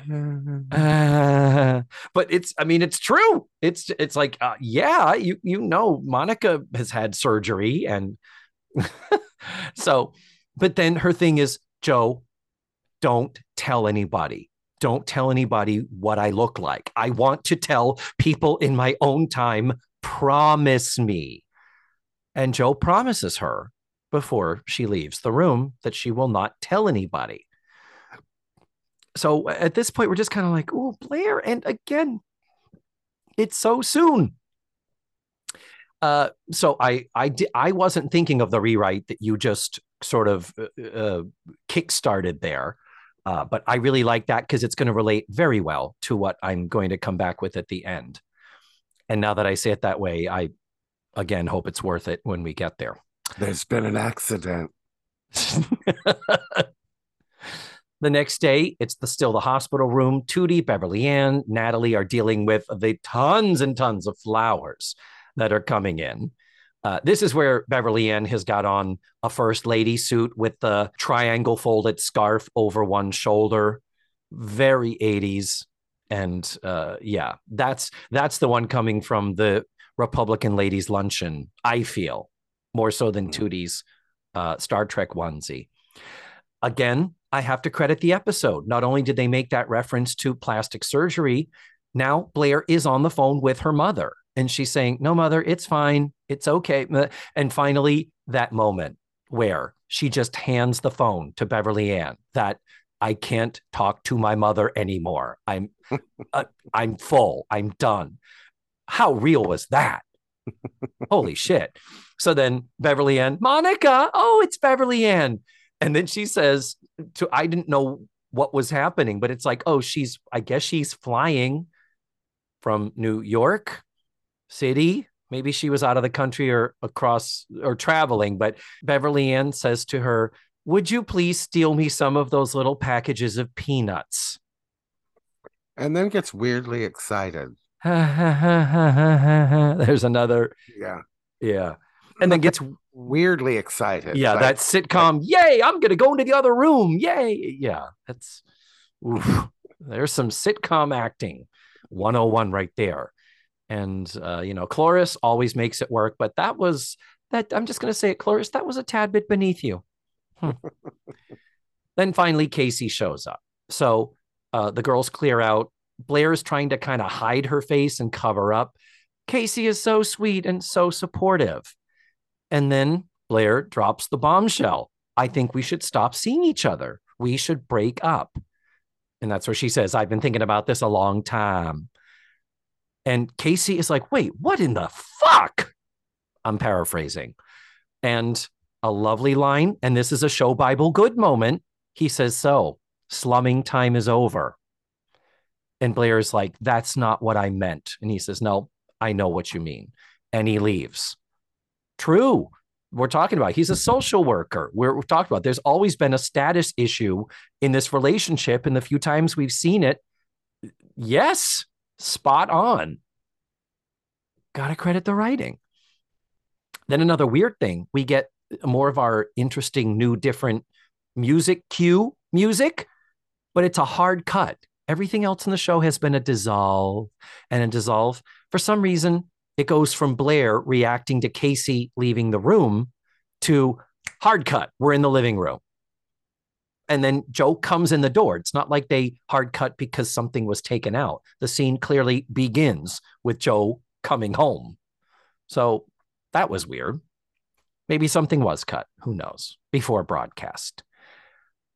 but it's, I mean, it's true. It's, it's like, uh, yeah, you, you know, Monica has had surgery and so, but then her thing is, Joe, don't tell anybody. Don't tell anybody what I look like. I want to tell people in my own time. Promise me. And Joe promises her before she leaves the room that she will not tell anybody. So at this point, we're just kind of like, oh, Blair. And again, it's so soon. Uh, so I I di- I wasn't thinking of the rewrite that you just sort of uh, uh, kick-started there. Uh, but I really like that because it's going to relate very well to what I'm going to come back with at the end. And now that I say it that way, I again hope it's worth it when we get there. There's been an accident. the next day, it's the still the hospital room. Tootie, Beverly Ann, Natalie are dealing with the tons and tons of flowers that are coming in. Uh, this is where Beverly Ann has got on a first lady suit with the triangle folded scarf over one shoulder. Very 80s. And uh, yeah, that's that's the one coming from the Republican ladies luncheon, I feel, more so than Mm. Tootie's uh, Star Trek onesie. Again, I have to credit the episode. Not only did they make that reference to plastic surgery, now Blair is on the phone with her mother and she's saying, No, mother, it's fine. It's okay. And finally, that moment where she just hands the phone to Beverly Ann that I can't talk to my mother anymore. I'm uh, I'm full. I'm done. How real was that? Holy shit. So then Beverly Ann, Monica, oh, it's Beverly Ann. And then she says to I didn't know what was happening, but it's like, oh, she's, I guess she's flying from New York City. Maybe she was out of the country or across or traveling, but Beverly Ann says to her, Would you please steal me some of those little packages of peanuts? And then gets weirdly excited. There's another, Yeah. yeah. And then gets Weirdly excited. Yeah, Like, that sitcom. Yay! I'm gonna go into the other room. Yay! Yeah, that's. Oof. There's some sitcom acting, 101 right there, and uh, you know, Cloris always makes it work. But that was that. I'm just gonna say it, Cloris. That was a tad bit beneath you. Hmm. then finally, Casey shows up. So uh, the girls clear out. Blair is trying to kind of hide her face and cover up. Casey is so sweet and so supportive. And then Blair drops the bombshell. I think we should stop seeing each other. We should break up. And that's where she says, I've been thinking about this a long time. And Casey is like, wait, what in the fuck? I'm paraphrasing. And a lovely line, and this is a show Bible good moment. He says, So, slumming time is over. And Blair's like, That's not what I meant. And he says, No, I know what you mean. And he leaves. True. We're talking about he's a mm-hmm. social worker. We're, we've talked about there's always been a status issue in this relationship. And the few times we've seen it, yes, spot on. Gotta credit the writing. Then another weird thing, we get more of our interesting, new, different music cue music, but it's a hard cut. Everything else in the show has been a dissolve and a dissolve. For some reason, it goes from Blair reacting to Casey leaving the room to hard cut. We're in the living room. And then Joe comes in the door. It's not like they hard cut because something was taken out. The scene clearly begins with Joe coming home. So that was weird. Maybe something was cut. Who knows? Before broadcast.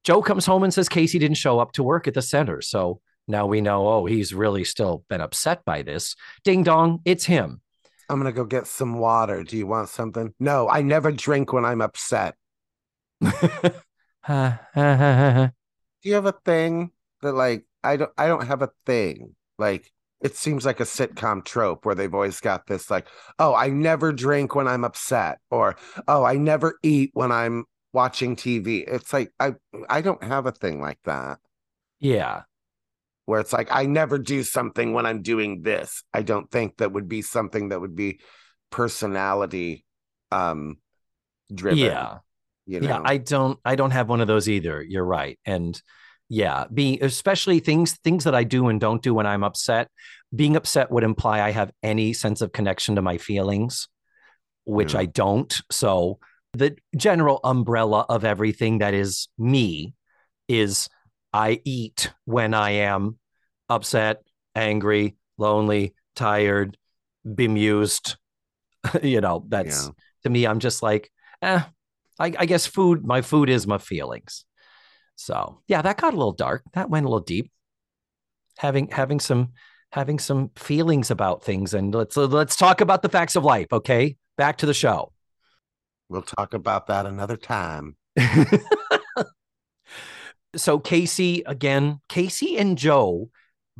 Joe comes home and says Casey didn't show up to work at the center. So now we know, oh, he's really still been upset by this. Ding dong, it's him. I'm gonna go get some water. Do you want something? No, I never drink when I'm upset. Do you have a thing that like I don't I don't have a thing. Like it seems like a sitcom trope where they've always got this like, oh, I never drink when I'm upset, or oh, I never eat when I'm watching TV. It's like I I don't have a thing like that yeah. where it's like I never do something when I'm doing this. I don't think that would be something that would be personality um driven. Yeah. You know? Yeah, I don't I don't have one of those either. You're right. And yeah, being especially things things that I do and don't do when I'm upset. Being upset would imply I have any sense of connection to my feelings, which Yeah. I don't. So the general umbrella of everything that is me is I eat when I am upset, angry, lonely, tired, bemused. you know, that's Yeah. to me, I'm just like, eh, I, I guess food, my food is my feelings. So yeah, that got a little dark. That went a little deep. Having having some having some feelings about things, and let's let's talk about the facts of life. Okay, back to the show. We'll talk about that another time. so Casey again, Casey and Joe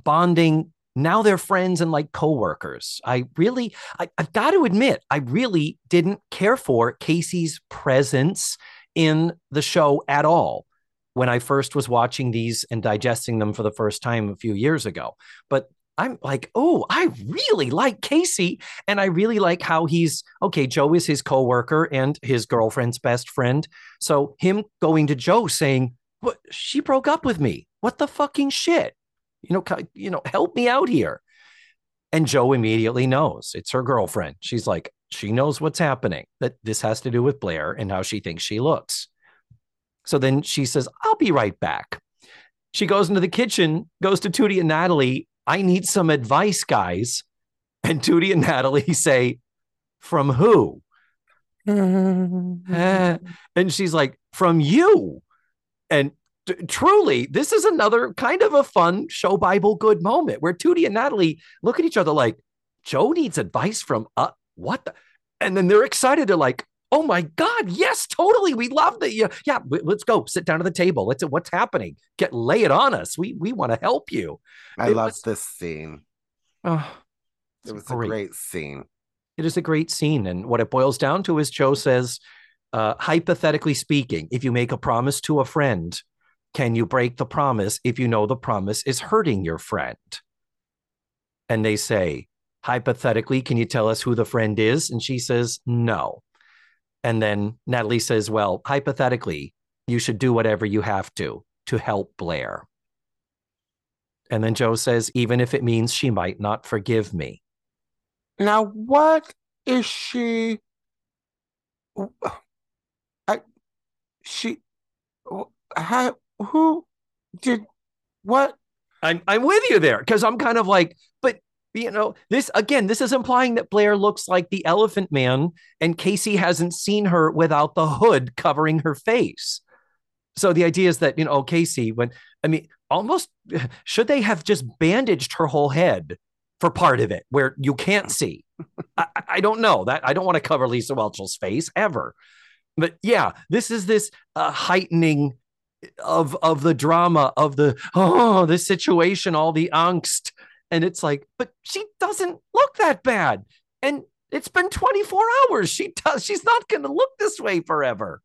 bonding. Now they're friends and like coworkers. I really, I, I've got to admit, I really didn't care for Casey's presence in the show at all when I first was watching these and digesting them for the first time a few years ago. But I'm like, oh, I really like Casey. And I really like how he's okay. Joe is his coworker and his girlfriend's best friend. So him going to Joe saying, What she broke up with me. What the fucking shit? You know, you know, help me out here. And Joe immediately knows it's her girlfriend. She's like, she knows what's happening, that this has to do with Blair and how she thinks she looks. So then she says, I'll be right back. She goes into the kitchen, goes to Tootie and Natalie. I need some advice, guys. And Tootie and Natalie say, From who? Eh. and she's like, From you. And t- truly, this is another kind of a fun show Bible good moment where Tootie and Natalie look at each other like, Joe needs advice from uh what the? And then they're excited. They're like, Oh my God. Yes, totally. We love that. Yeah, yeah. Let's go. Sit down at the table. Let's what's happening. Get lay it on us. We we want to help you. I love this scene. Oh, It was great. a great scene. it is a great scene. And what it boils down to is Joe says, uh, hypothetically speaking, if you make a promise to a friend, can you break the promise if you know the promise is hurting your friend? And they say, hypothetically, can you tell us who the friend is? And she says, no. And then Natalie says, well, hypothetically, you should do whatever you have to to help Blair. And then Joe says, even if it means she might not forgive me. Now, what is she? I, she, how, who did what? I'm I'm with you there because I'm kind of like, but you know, this again, this is implying that Blair looks like the Elephant Man, and Casey hasn't seen her without the hood covering her face. So the idea is that you know, Casey, when I mean, almost should they have just bandaged her whole head for part of it where you can't see? I, I- don't know that I don't want to cover Lisa Whelchel's face ever, but yeah, this is this uh, heightening of of the drama of the oh this situation all the angst and it's like but she doesn't look that bad. And it's been 24 hours. She does she's not going to look this way forever.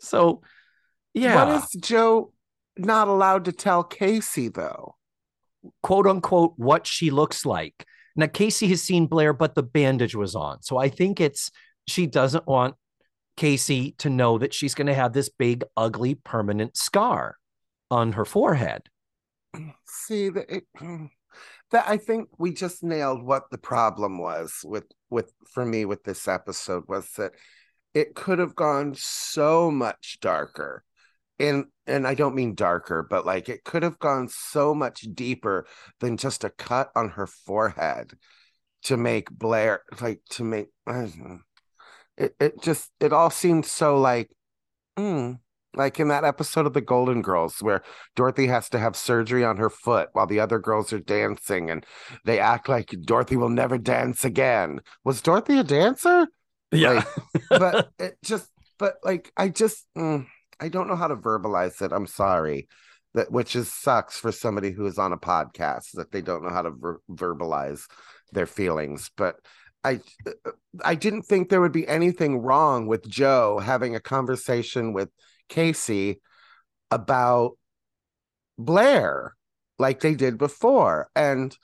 So yeah. What is Joe not allowed to tell Casey though? quote unquote what she looks like. Now casey has seen blair but the bandage was on. So i think it's she doesn't want casey to know that she's going to have this big ugly permanent scar on her forehead See that it, that I think we just nailed what the problem was with with for me with this episode was that it could have gone so much darker. And and I don't mean darker, but like it could have gone so much deeper than just a cut on her forehead to make Blair like to make it it just it all seemed so like mm, like in that episode of the Golden Girls where Dorothy has to have surgery on her foot while the other girls are dancing and they act like Dorothy will never dance again. Was Dorothy a dancer? Like, but it just, but like, I just, mm, I don't know how to verbalize it. I'm sorry. That which is sucks for somebody who is on a podcast that they don't know how to ver- verbalize their feelings. But I, I didn't think there would be anything wrong with Joe having a conversation with Casey about Blair like they did before and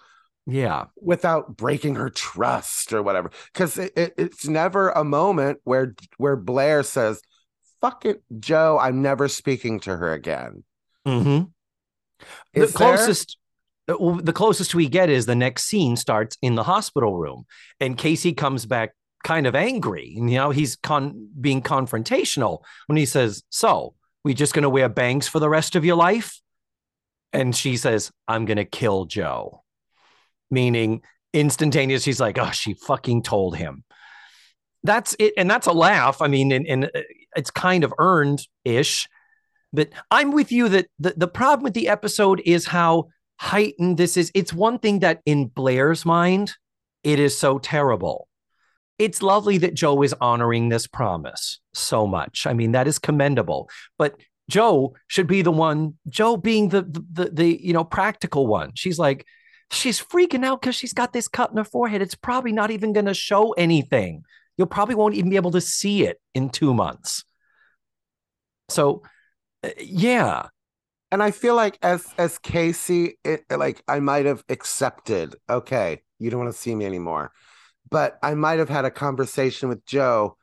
yeah. without breaking her trust or whatever. Because it, it, it's never a moment where where Blair says fuck it Joe I'm never speaking to her again. Mm-hmm. the closest uh, the closest we get is the next scene starts in the hospital room and casey comes back kind of angry and you know he's con- being confrontational when he says so we just going to wear bangs for the rest of your life? And she says i'm going to kill joe. Meaning instantaneous she's like oh she fucking told him. That's it and that's a laugh i mean and, and uh, it's kind of earned ish but i'm with you that the, the problem with the episode is how heightened this is. It's one thing that in blair's mind it is so terrible it's lovely that joe is honoring this promise so much. I mean that is commendable. But joe should be the one joe being the the, the, the you know practical one. She's like she's freaking out because she's got this cut in her forehead. It's probably not even going to show anything. You'll probably won't even be able to see it in two months. So uh, yeah. And I feel like as as Casey it like I might have accepted okay you don't want to see me anymore but I might have had a conversation with Joe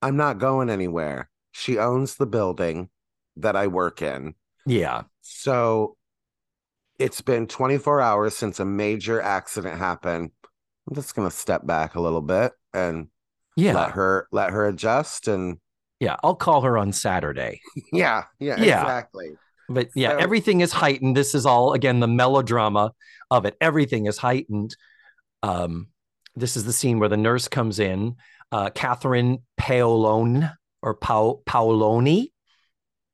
I'm not going anywhere she owns the building that I work in yeah So it's been 24 hours since a major accident happened. I'm just gonna step back a little bit and yeah let her let her adjust and yeah i'll call her on saturday yeah, yeah, Yeah. exactly. But yeah, So- everything is heightened. This is all again the melodrama of it. Everything is heightened. Um, this is the scene where the nurse comes in. Uh, Catherine Paolone or Pao Paoloni,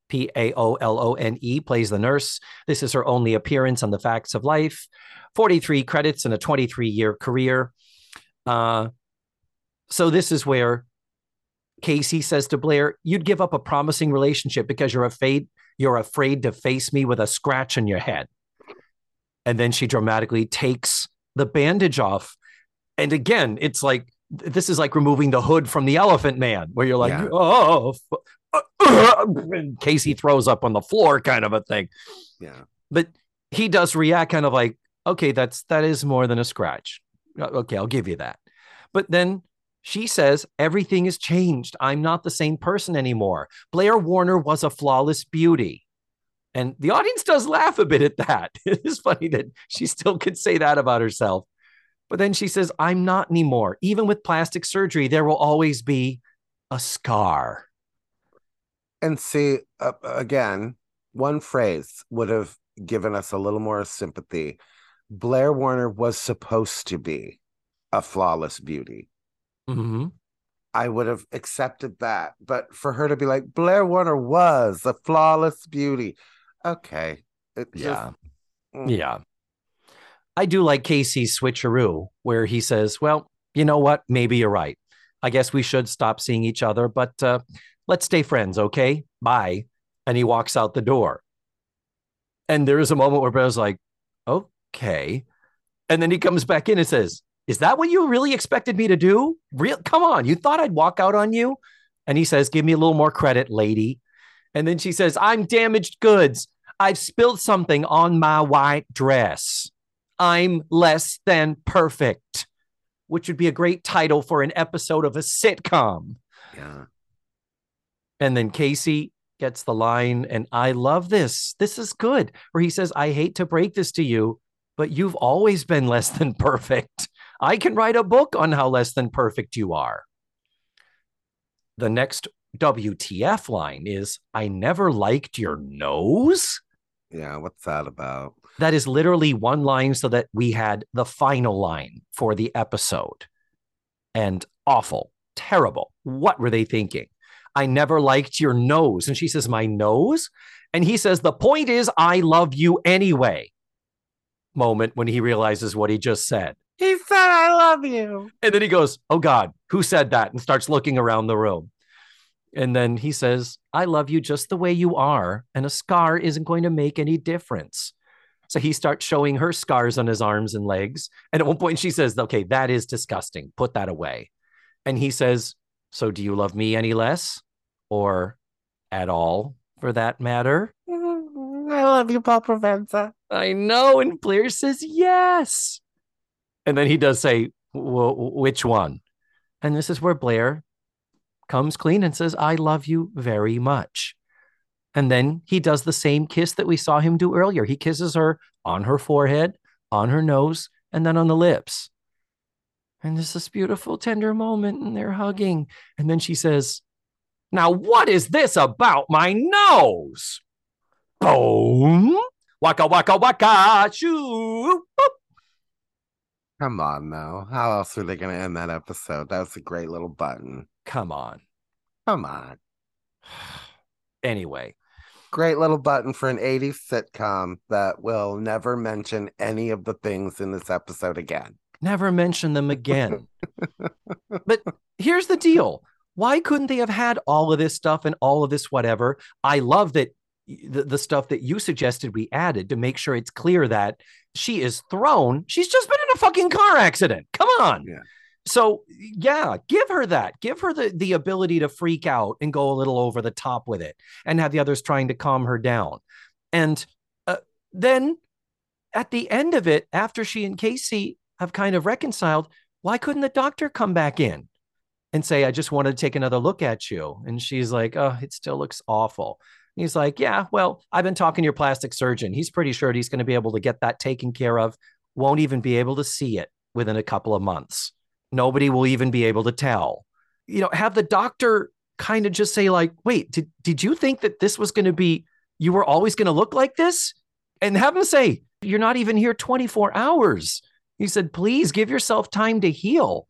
P A O L O N E, plays the nurse. This is her only appearance on The Facts of Life. Forty-three credits in a twenty-three year career. Uh, so this is where Casey says to Blair, "You'd give up a promising relationship because you're afraid you're afraid to face me with a scratch on your head." And then she dramatically takes the bandage off. And again, it's like this is like removing the hood from the elephant man, where you're like, Yeah. oh, and Casey throws up on the floor, kind of a thing. Yeah. But he does react kind of like, okay, that's that is more than a scratch. Uh, Okay, I'll give you that. But then she says, everything has changed. I'm not the same person anymore. Blair Warner was a flawless beauty. And the audience does laugh a bit at that. It is funny that she still could say that about herself. But then she says, I'm not anymore. Even with plastic surgery, there will always be a scar. And see, uh, again, one phrase would have given us a little more sympathy. Blair Warner was supposed to be a flawless beauty. Mhm. I would have accepted that. But for her to be like, Blair Warner was a flawless beauty. Okay. It just- Yeah. mm. Yeah. I do like Casey's switcheroo, where he says, Well, you know what? Maybe you're right. I guess we should stop seeing each other, but uh, let's stay friends, okay? Bye. And he walks out the door. And there is a moment where Blair's like, Okay. And then he comes back in and says, Is that what you really expected me to do? Real? Come on. You thought I'd walk out on you? And he says, Give me a little more credit, lady. And then she says, I'm damaged goods. I've spilled something on my white dress. I'm less than perfect, which would be a great title for an episode of a sitcom. Yeah. And then Casey gets the line, and I love this. This is good, where he says, I hate to break this to you, but you've always been less than perfect. I can write a book on how less than perfect you are. The next WTF line is, I never liked your nose. Yeah. What's that about? That is literally one line so that we had the final line for the episode. And awful, terrible. What were they thinking? I never liked your nose. And she says, My nose? And he says, The point is, I love you anyway. Moment when he realizes what he just said. He said, I love you. And then he goes, Oh God, who said that? And starts looking around the room. And then he says, I love you just the way you are. And a scar isn't going to make any difference. So he starts showing her scars on his arms and legs. And at one point she says, Okay, that is disgusting. Put that away. And he says, So do you love me any less? Or at all, for that matter? I love you, Paul Provenza. I know. And Blair says, Yes. And then he does say, Which one? And this is where Blair comes clean and says, I love you very much. And then he does the same kiss that we saw him do earlier. He kisses her on her forehead, on her nose, and then on the lips. And there's this beautiful, tender moment, and they're hugging. And then she says, Now, what is this about my nose? Boom. Waka, waka, waka. Shoo. boop. Come on, now. How else are they going to end that episode? That was a great little button. Come on. Come on. Anyway, Great little button for an 80s sitcom that will never mention any of the things in this episode again. never mention them again. but here's the deal why couldn't they have had all of this stuff and all of this whatever? I love that the, the stuff that you suggested we added to make sure it's clear that she is thrown. She's just been in a fucking car accident. Come on. Yeah. So yeah, give her that. Give her the the ability to freak out and go a little over the top with it, and have the others trying to calm her down. And uh, then at the end of it, after she and Casey have kind of reconciled, why couldn't the doctor come back in and say, "I just wanted to take another look at you"? And she's like, "Oh, it still looks awful." And he's like, "Yeah, well, I've been talking to your plastic surgeon. He's pretty sure he's going to be able to get that taken care of. Won't even be able to see it within a couple of months." Nobody will even be able to tell. You know, have the doctor kind of just say, like, wait, did, did you think that this was going to be, you were always going to look like this? And have him say, you're not even here 24 hours. He said, please give yourself time to heal.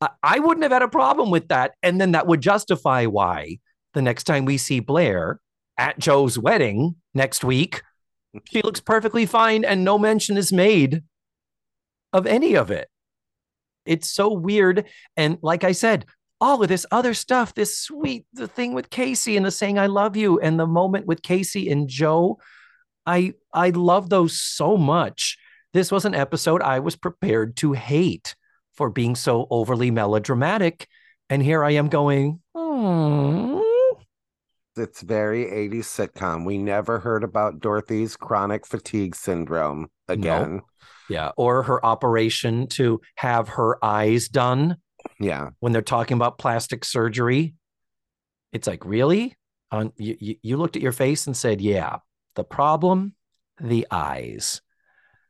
I, I wouldn't have had a problem with that. And then that would justify why the next time we see Blair at Joe's wedding next week, she looks perfectly fine and no mention is made of any of it. It's so weird. And like I said, all of this other stuff, this sweet the thing with Casey and the saying I love you and the moment with Casey and Joe. I I love those so much. This was an episode I was prepared to hate for being so overly melodramatic. And here I am going, hmm. It's very 80s sitcom. We never heard about Dorothy's chronic fatigue syndrome again. Nope. Yeah. Or her operation to have her eyes done. Yeah. When they're talking about plastic surgery, it's like, really? On you, you looked at your face and said, yeah, the problem, the eyes.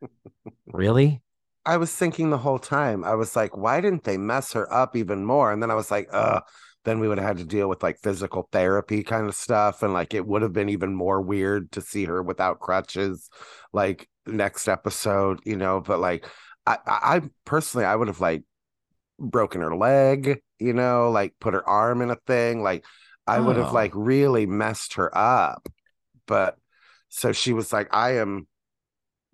really? I was thinking the whole time, I was like, why didn't they mess her up even more? And then I was like, uh, then we would have had to deal with like physical therapy kind of stuff. And like it would have been even more weird to see her without crutches, like next episode, you know. But like, I, I personally, I would have like broken her leg, you know, like put her arm in a thing. Like, I oh. would have oh. like really messed her up. But so she was like, I am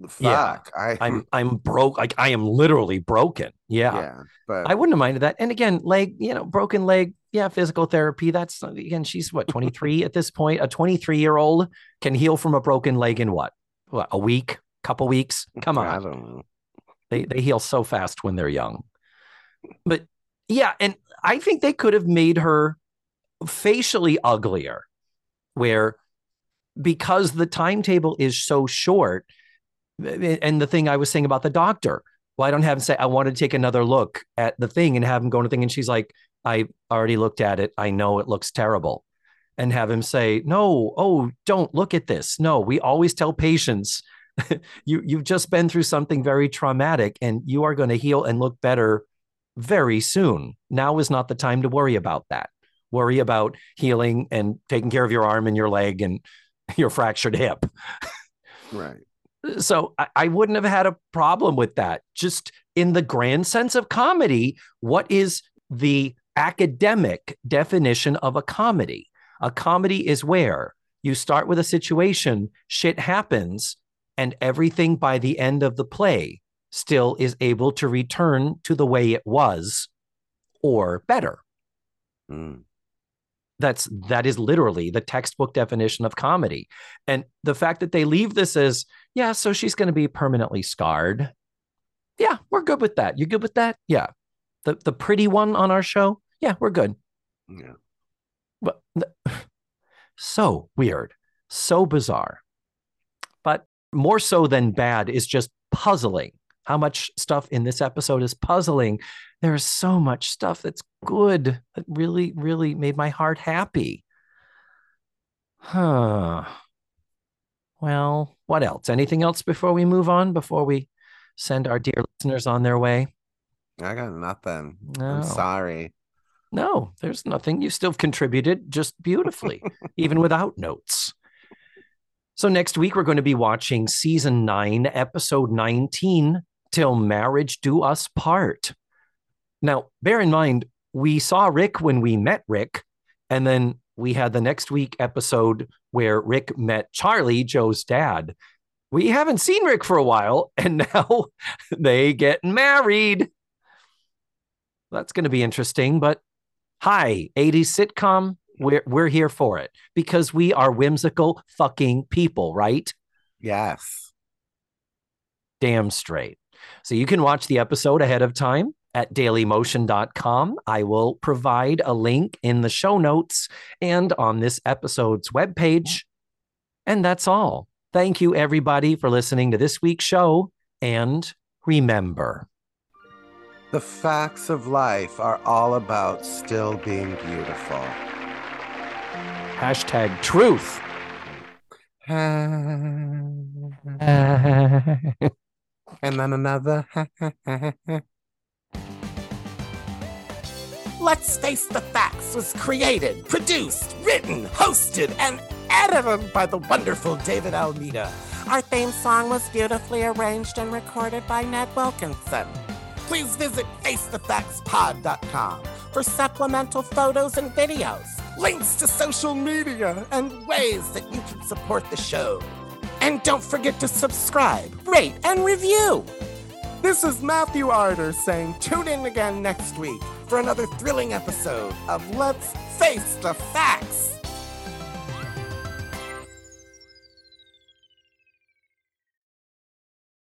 fuck yeah, I, i'm i'm broke like i am literally broken yeah yeah but i wouldn't have minded that and again leg you know broken leg yeah physical therapy that's again she's what 23 at this point a 23 year old can heal from a broken leg in what what a week couple weeks come on they they heal so fast when they're young but yeah and i think they could have made her facially uglier where because the timetable is so short and the thing I was saying about the doctor. Well, I don't have him say, I want to take another look at the thing and have him go to the thing. And she's like, I already looked at it. I know it looks terrible. And have him say, No, oh, don't look at this. No, we always tell patients, you, you've just been through something very traumatic and you are going to heal and look better very soon. Now is not the time to worry about that. Worry about healing and taking care of your arm and your leg and your fractured hip. Right. So I, I wouldn't have had a problem with that. Just in the grand sense of comedy, what is the academic definition of a comedy? A comedy is where you start with a situation, shit happens, and everything by the end of the play still is able to return to the way it was or better. Mm that's that is literally the textbook definition of comedy. And the fact that they leave this as yeah so she's going to be permanently scarred. Yeah we're good with that. You good with that? Yeah. The the pretty one on our show? Yeah we're good. Yeah. But so weird. So bizarre more so than bad is just puzzling how much stuff in this episode is puzzling there's so much stuff that's good that really, really made my heart happy. Huh. Well, what else? Anything else before we move on? Before we send our dear listeners on their way? I got nothing. No. I'm sorry. No, there's nothing. You still contributed just beautifully, even without notes. So, next week, we're going to be watching season nine, episode 19, Till Marriage Do Us Part. Now, bear in mind, we saw Rick when we met Rick, and then we had the next week episode where Rick met Charlie, Joe's dad. We haven't seen Rick for a while, and now they get married. That's going to be interesting, but hi, 80s sitcom. We're, we're here for it because we are whimsical fucking people, right? Yes. Damn straight. So you can watch the episode ahead of time at dailymotion.com. I will provide a link in the show notes and on this episode's webpage. And that's all. Thank you, everybody, for listening to this week's show. And remember, the facts of life are all about still being beautiful. Hashtag truth. and then another. Let's Face the Facts was created, produced, written, hosted, and edited by the wonderful David Almeida. Our theme song was beautifully arranged and recorded by Ned Wilkinson. Please visit FaceTheFactsPod.com for supplemental photos and videos, links to social media, and ways that you can support the show. And don't forget to subscribe, rate, and review. This is Matthew Arder saying tune in again next week for another thrilling episode of Let's Face the Facts.